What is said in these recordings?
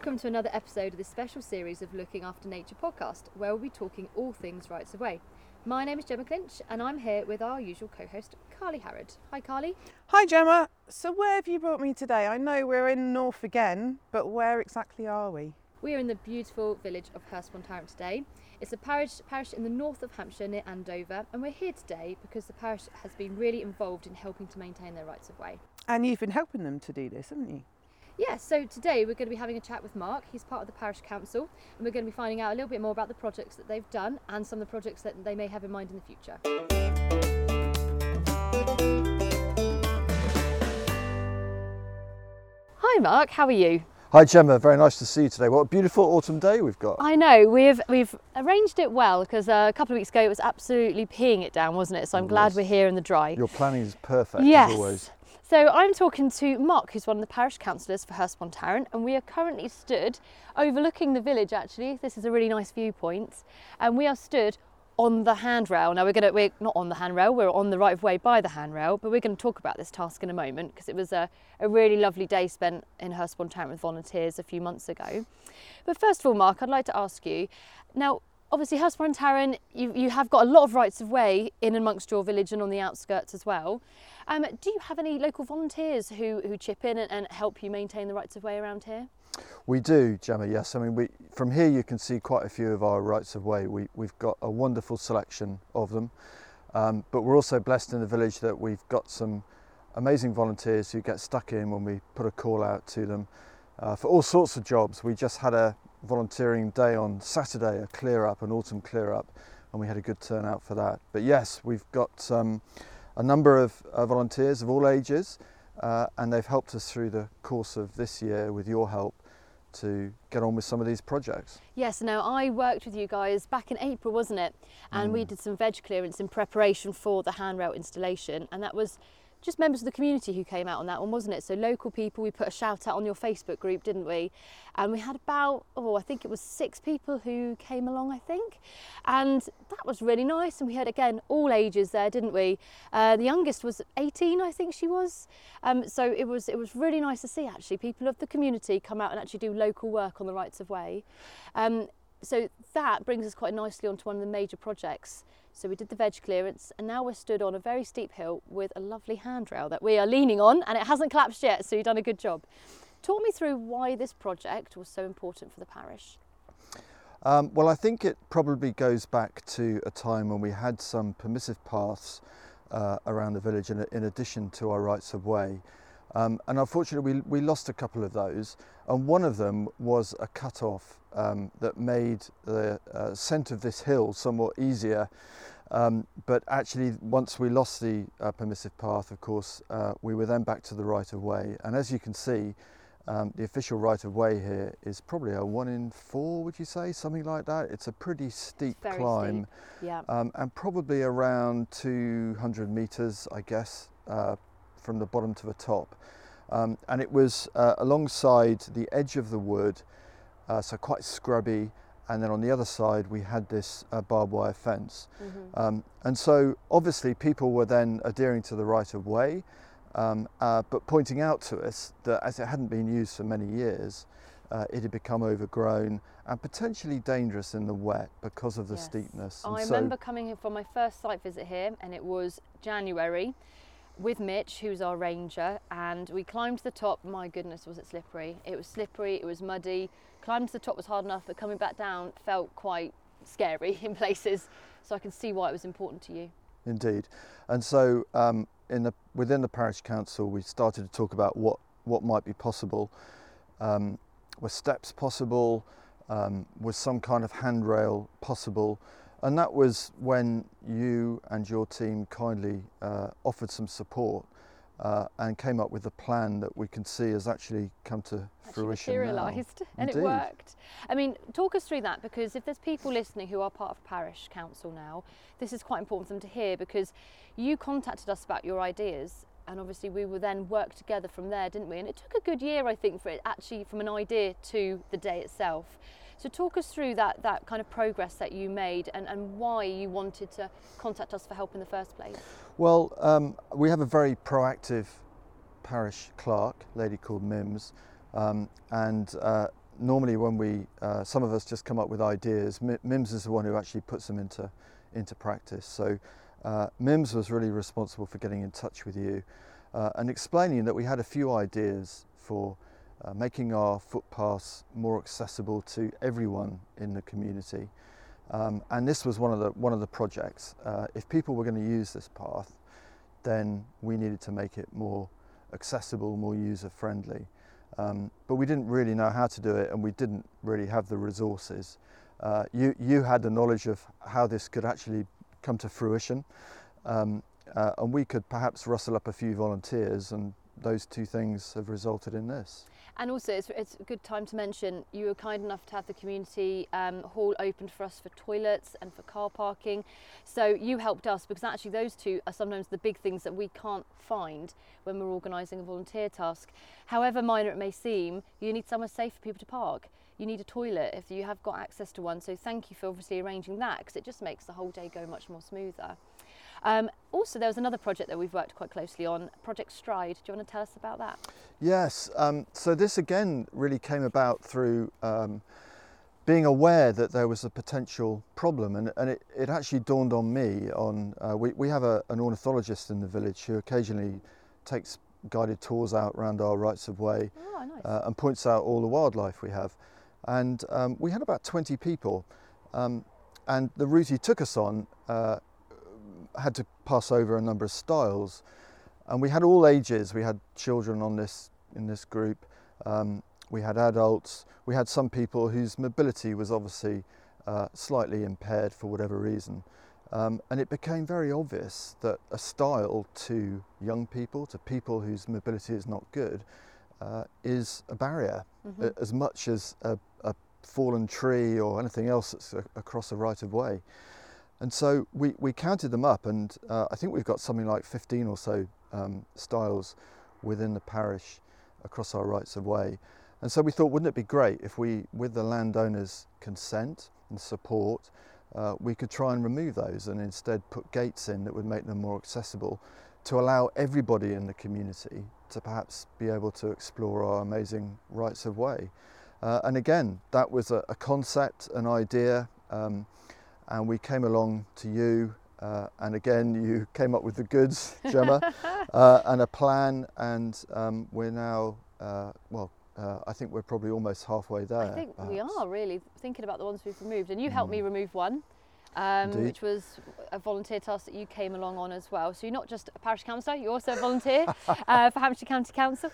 Welcome to another episode of this special series of Looking After Nature podcast, where we'll be talking all things rights of way. My name is Gemma Clinch, and I'm here with our usual co host, Carly Harrod. Hi, Carly. Hi Gemma. So where have you brought me today? I know we're in North again, but where exactly are we? We are in the beautiful village of Hurstbourne Tarrant today. It's a parish, parish in the north of Hampshire near Andover, and we're here today because the parish has been really involved in helping to maintain their rights of way. And you've been helping them to do this, haven't you? Yeah, so today we're going to be having a chat with Mark. He's part of the parish council, and we're going to be finding out a little bit more about the projects that they've done and some of the projects that they may have in mind in the future. Hi, Mark. How are you? Hi Gemma, very nice to see you today. What a beautiful autumn day we've got. I know we've we've arranged it well because uh, a couple of weeks ago it was absolutely peeing it down, wasn't it? So I'm It glad was. we're here in the dry. Your planning is perfect yes. as always. So I'm talking to Mark, who's one of the parish councillors for Hurstbourne Tarrant, and we are currently stood overlooking the village. Actually, this is a really nice viewpoint, and we are stood on the handrail. Now we're going to we're not on the handrail, we're on the right of way by the handrail, but we're going to talk about this task in a moment because it was a, a really lovely day spent in Hurstbourne Tarrant with volunteers a few months ago. But first of all, Mark, I'd like to ask you now. Obviously, Hurstbourne Tarrant, you, you have got a lot of rights of way in amongst your village and on the outskirts as well. Um, do you have any local volunteers who, who chip in and, and help you maintain the rights of way around here? We do, Gemma, yes. I mean, we, from here you can see quite a few of our rights of way. We, we've got a wonderful selection of them, um, but we're also blessed in the village that we've got some amazing volunteers who get stuck in when we put a call out to them uh, for all sorts of jobs. We just had a volunteering day on Saturday, a clear up, an autumn clear up, and we had a good turnout for that. But yes, we've got um, a number of uh, volunteers of all ages, uh, and they've helped us through the course of this year with your help to get on with some of these projects. Yes, now I worked with you guys back in April, wasn't it? And we did some veg clearance in preparation for the handrail installation, and that was just members of the community who came out on that one, wasn't it? So local people, we put a shout out on your Facebook group, didn't we? And we had about, oh, I think it was six people who came along, I think. And that was really nice. And we had, again, all ages there, didn't we? Uh, the youngest was 18, I think she was. Um, so it was, it was really nice to see, actually, people of the community come out and actually do local work on the rights of way. Um, so that brings us quite nicely onto one of the major projects. So we did the veg clearance, and now we're stood on a very steep hill with a lovely handrail that we are leaning on, and it hasn't collapsed yet. So you've done a good job. Talk me through why this project was so important for the parish. Um, well, I think it probably goes back to a time when we had some permissive paths uh, around the village in, in addition to our rights of way. Um, and unfortunately, we, we lost a couple of those, and one of them was a cut off um, that made the uh, scent of this hill somewhat easier. Um, but actually, once we lost the uh, permissive path, of course, uh, we were then back to the right of way. And as you can see, um, the official right of way here is probably a one in four, would you say? Something like that. It's a pretty steep Very climb steep. Yeah. um, and probably around 200 metres, I guess, uh, from the bottom to the top. Um, and it was uh, alongside the edge of the wood, uh, so quite scrubby. And then on the other side, we had this uh, barbed wire fence. Mm-hmm. Um, and so obviously, people were then adhering to the right of way, um, uh, but pointing out to us that as it hadn't been used for many years, uh, it had become overgrown and potentially dangerous in the wet because of the Yes. steepness. And I so- remember coming here for my first site visit here, and it was January with Mitch, who's our ranger, and we climbed to the top. My goodness, was it slippery? It was slippery, it was muddy. Climbing to the top was hard enough, but coming back down felt quite scary in places. So I can see why it was important to you. Indeed, and so um, in the within the parish council, we started to talk about what what might be possible. Um, were steps possible? Um, was some kind of handrail possible? And that was when you and your team kindly uh, offered some support uh, and came up with a plan that we can see has actually come to Actually fruition materialised, and it worked. I mean, talk us through that because if there's people listening who are part of parish council now, this is quite important for them to hear because you contacted us about your ideas. And obviously, we will then work together from there, didn't we? And it took a good year, I think, for it actually from an idea to the day itself. So, talk us through that, that kind of progress that you made and, and why you wanted to contact us for help in the first place. Well, um, we have a very proactive parish clerk, lady called Mims, um, and uh, normally when we, uh, some of us just come up with ideas, Mims is the one who actually puts them into, into practice. So uh, Mims was really responsible for getting in touch with you uh, and explaining that we had a few ideas for uh, making our footpaths more accessible to everyone in the community. Um, and this was one of the, one of the projects. Uh, if people were going to use this path, then we needed to make it more accessible, more user friendly. Um, but we didn't really know how to do it and we didn't really have the resources. Uh, you, you had the knowledge of how this could actually come to fruition um, uh, and we could perhaps rustle up a few volunteers and those two things have resulted in this. And also, it's, it's a good time to mention you were kind enough to have the community um, hall opened for us for toilets and for car parking. So you helped us because actually those two are sometimes the big things that we can't find when we're organising a volunteer task. However minor it may seem, you need somewhere safe for people to park. You need a toilet if you have got access to one. So thank you for obviously arranging that because it just makes the whole day go much more smoother. Um, also, there was another project that we've worked quite closely on, Project Stride. Do you want to tell us about that? Yes. Um, so this again really came about through um, being aware that there was a potential problem, and, and it, it actually dawned on me. On uh, we we have a, an ornithologist in the village who occasionally takes guided tours out around our rights of way oh, nice. uh, and points out all the wildlife we have. And um, we had about 20 people. Um, and the route he took us on uh, had to pass over a number of stiles. and we had all ages. We had children on this in this group. Um, we had adults. We had some people whose mobility was obviously uh, slightly impaired for whatever reason. Um, and it became very obvious that a stile to young people, to people whose mobility is not good, uh, is a barrier mm-hmm. as much as a, a, fallen tree or anything else that's a, across a right of way. And so we, we counted them up, and uh, I think we've got something like 15 or so um, stiles within the parish across our rights of way. And so we thought, wouldn't it be great if we, with the landowner's consent and support, uh, we could try and remove those and instead put gates in that would make them more accessible to allow everybody in the community to perhaps be able to explore our amazing rights of way. Uh, and again, that was a, a concept, an idea. Um, and we came along to you uh, and again you came up with the goods gemma uh, and a plan and um, we're now uh, well uh, I think we're probably almost halfway there. I think perhaps. we are really thinking about the ones we've removed, and you helped mm. me remove one, um, which was a volunteer task that you came along on as well. So you're not just a parish councillor, you're also a volunteer uh, for Hampshire County Council.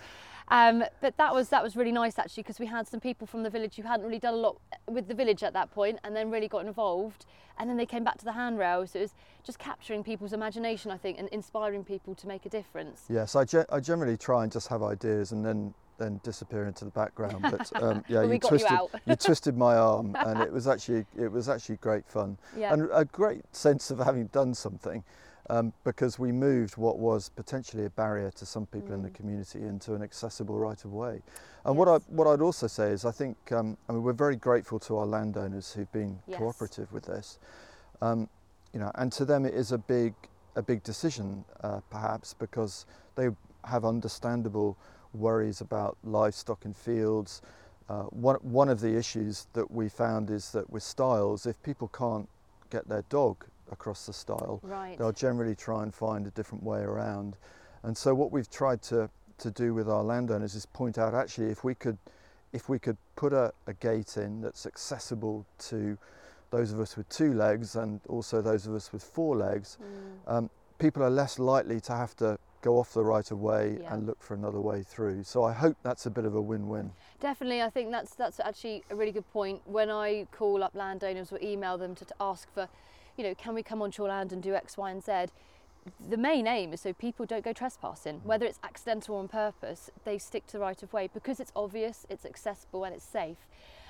Um, but that was that was really nice actually because we had some people from the village who hadn't really done a lot with the village at that point and then really got involved and then they came back to the handrail so it was just capturing people's imagination I think and inspiring people to make a difference. Yes, I, ge- I generally try and just have ideas and then then disappear into the background. But um, yeah, you twisted you, you, twisted my arm, and it was actually it was actually great fun yeah. and a great sense of having done something um, because we moved what was potentially a barrier to some people mm. in the mm. community into an accessible right of way. And yes. what, I, what I'd also say is I think, um, I mean, we're very grateful to our landowners who've been yes. cooperative with this. Um, you know, and to them it is a big, a big decision, uh, perhaps, because they have understandable worries about livestock in fields. Uh, one, one of the issues that we found is that with stiles, if people can't get their dog across the stile. Right. They'll generally try and find a different way around. And so what we've tried to, to do with our landowners is point out actually if we could if we could put a, a gate in that's accessible to those of us with two legs and also those of us with four legs, mm. um, people are less likely to have to go off the right of way yeah. and look for another way through. So I hope that's a bit of a win-win. Definitely, I think that's that's actually a really good point. When I call up landowners or email them to, to ask for you know, can we come onto your land and do X, Y, and Z? The main aim is so people don't go trespassing, mm. whether it's accidental or on purpose, they stick to the right of way because it's obvious, it's accessible, and it's safe.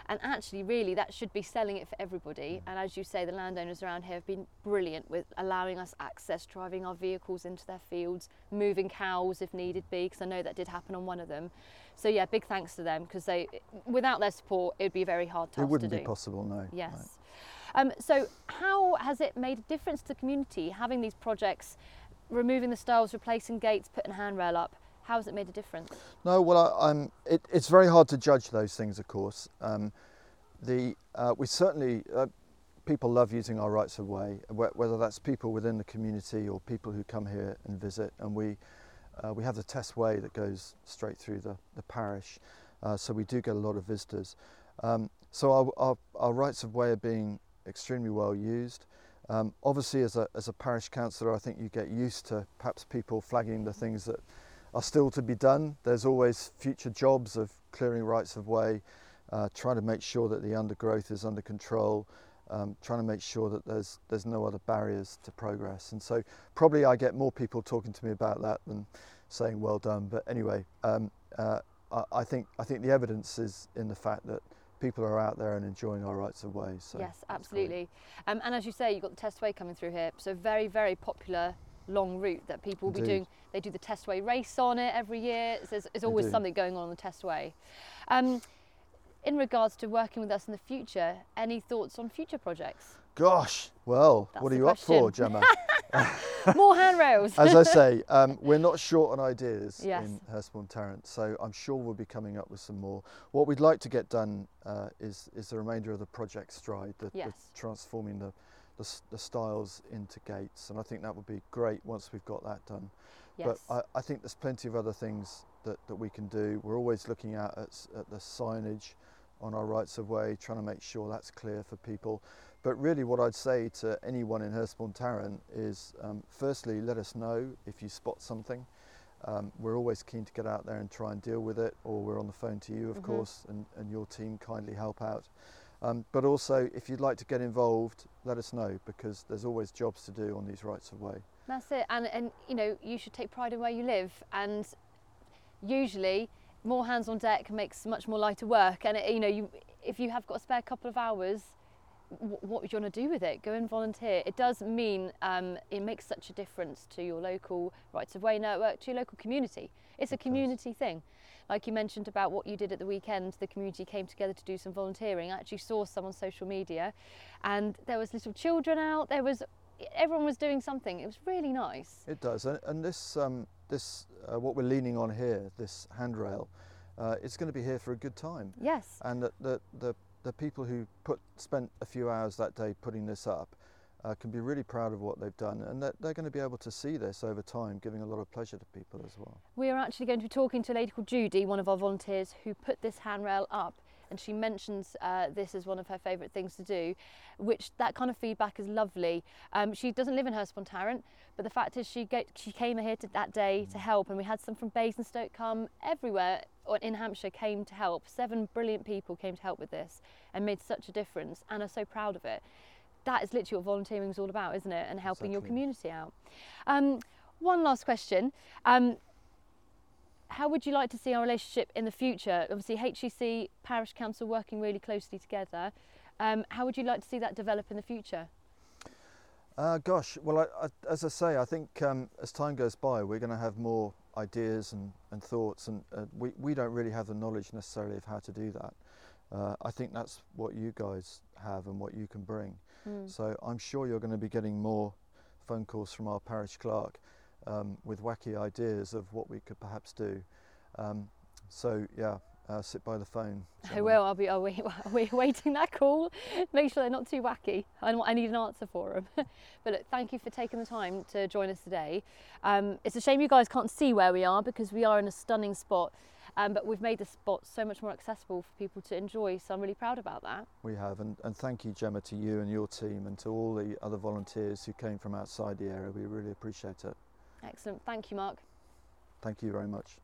And actually, really, that should be selling it for everybody. Mm. And as you say, the landowners around here have been brilliant with allowing us access, driving our vehicles into their fields, moving cows if needed be, because I know that did happen on one of them. So yeah, big thanks to them because they, without their support, it would be a very hard task It wouldn't be possible, no. Yes. Right. Um, so how has it made a difference to the community having these projects, removing the stiles, replacing gates, putting a handrail up? How has it made a difference? No, well, I. It, it's very hard to judge those things, of course. Um, the uh, we certainly uh, people love using our rights of way, whether that's people within the community or people who come here and visit. And we uh, we have the Testway that goes straight through the the parish, uh, so we do get a lot of visitors. Um, so our, our our rights of way are being extremely well used. Um, obviously, as a as a parish councillor, I think you get used to perhaps people flagging the things that are still to be done. There's always future jobs of clearing rights of way, uh, trying to make sure that the undergrowth is under control, um, trying to make sure that there's there's no other barriers to progress. And so probably I get more people talking to me about that than saying well done. But anyway, um, uh, I, I think I think the evidence is in the fact that people are out there and enjoying our rights of way. So yes, absolutely. Um, and as you say, you've got the Testway coming through here, so very, very popular long route that people will be doing. They do the Testway race on it every year. So there's, there's always something going on on the Testway. Um, in regards to working with us in the future, any thoughts on future projects? Gosh, well, That's what are you up for. Gemma? More handrails. As I say, um, we're not short on ideas Yes. in Hurstbourne Tarrant, so I'm sure we'll be coming up with some more. What we'd like to get done uh, is is the remainder of the project Stride, the, the transforming the, the the stiles into gates, and I think that would be great once we've got that done. yes. But I, I think there's plenty of other things that, that we can do. We're always looking at, at, at the signage on our rights of way, trying to make sure that's clear for people. But really, what I'd say to anyone in Hurstbourne Tarrant is um, firstly, let us know if you spot something. Um, we're always keen to get out there and try and deal with it, or we're on the phone to you, of Mhm. course, and, and your team kindly help out. Um, but also, if you'd like to get involved, let us know because there's always jobs to do on these rights of way. That's it. And, and you know, you should take pride in where you live. And usually, more hands on deck makes much more lighter work. And it, you know, you if you have got a spare couple of hours, wh- what would you want to do with it? Go and volunteer. It does mean um, it makes such a difference to your local rights of way network, to your local community. It's a community thing. Like you mentioned about what you did at the weekend, the community came together to do some volunteering. I actually saw some on social media, and there was little children out. There was everyone was doing something. It was really nice. It does, and, and this, um, this, uh, what we're leaning on here, this handrail, uh, it's going to be here for a good time. Yes. And the, the, the, the people who put spent a few hours that day putting this up uh, can be really proud of what they've done, and that they're going to be able to see this over time, giving a lot of pleasure to people as well. We are actually going to be talking to a lady called Judy, one of our volunteers, who put this handrail up. and she mentions uh, this as one of her favourite things to do, which that kind of feedback is lovely. Um, she doesn't live in Hurstbourne-Tarrant, but the fact is she, get, she came here to, that day to mm. help, and we had some from Basingstoke come everywhere or in Hampshire came to help. Seven brilliant people came to help with this and made such a difference and are so proud of it. That is literally what volunteering is all about, isn't it? And helping exactly. your community out. Um, one last question. Um, how would you like to see our relationship in the future? Obviously, HEC, Parish Council working really closely together. Um, how would you like to see that develop in the future? Uh, gosh, well, I, I, as I say, I think um, as time goes by, we're going to have more ideas and, and thoughts, and uh, we, we don't really have the knowledge necessarily of how to do that. Uh, I think that's what you guys have and what you can bring. Mm. So I'm sure you're going to be getting more phone calls from our parish clerk um, with wacky ideas of what we could perhaps do. Um, so yeah, uh, sit by the phone. I will. I'll be. I'll be we're waiting that call. Make sure they're not too wacky. I, I need an answer for them. but look, thank you for taking the time to join us today. Um, it's a shame you guys can't see where we are because we are in a stunning spot. Um, but we've made the spot so much more accessible for people to enjoy. So I'm really proud about that. We have, and, and thank you, Gemma, to you and your team, and to all the other volunteers who came from outside the area. We really appreciate it. Excellent. Thank you, Mark. Thank you very much.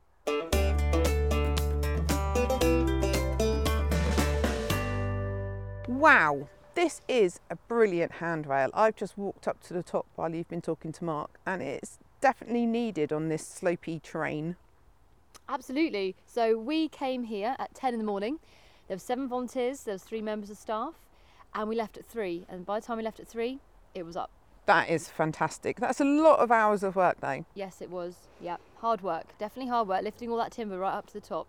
Wow, this is a brilliant handrail. I've just walked up to the top while you've been talking to Mark, and it's definitely needed on this slopey terrain. Absolutely. So we came here at 10 in the morning. There were seven volunteers, there was three members of staff, and we left at three. And by the time we left at three, it was up. That is fantastic. That's a lot of hours of work, though. Yes, it was. Yeah, hard work. Definitely hard work, lifting all that timber right up to the top.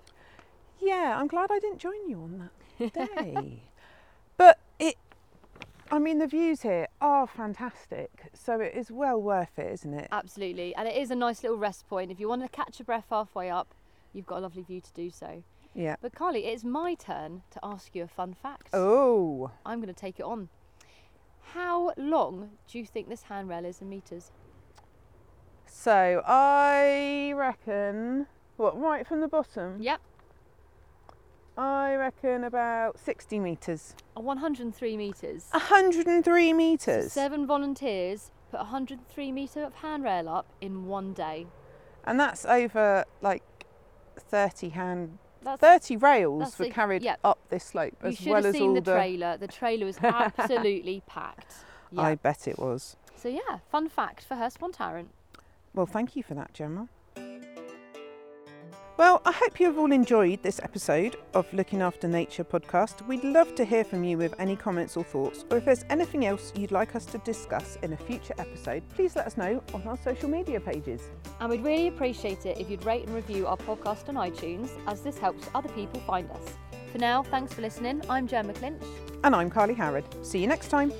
Yeah, I'm glad I didn't join you on that day. but it, I mean, the views here are fantastic, so it is well worth it, isn't it? Absolutely. And it is a nice little rest point. If you want to catch your breath halfway up, you've got a lovely view to do so. Yeah. But Carly, it's my turn to ask you a fun fact. Oh, I'm going to take it on. How long do you think this handrail is in metres? so I reckon, what, right from the bottom? Yep, I reckon about 60 metres. 103 metres. 103 metres. Seven volunteers put a 103 metre of handrail up in one day. And that's over like 30 hand, That's 30 rails were a- carried yeah. up this slope you as should well have as all the the. trailer. The trailer was absolutely packed. Yeah. I bet it was. So yeah, fun fact for Hurst Tarrant. Well, thank you for that, Gemma. Well, I hope you have all enjoyed this episode of Looking After Nature podcast. We'd love to hear from you with any comments or thoughts, or if there's anything else you'd like us to discuss in a future episode, please let us know on our social media pages. And we'd really appreciate it if you'd rate and review our podcast on iTunes, as this helps other people find us. For now, thanks for listening. I'm Gemma Clinch. And I'm Carly Howard. See you next time.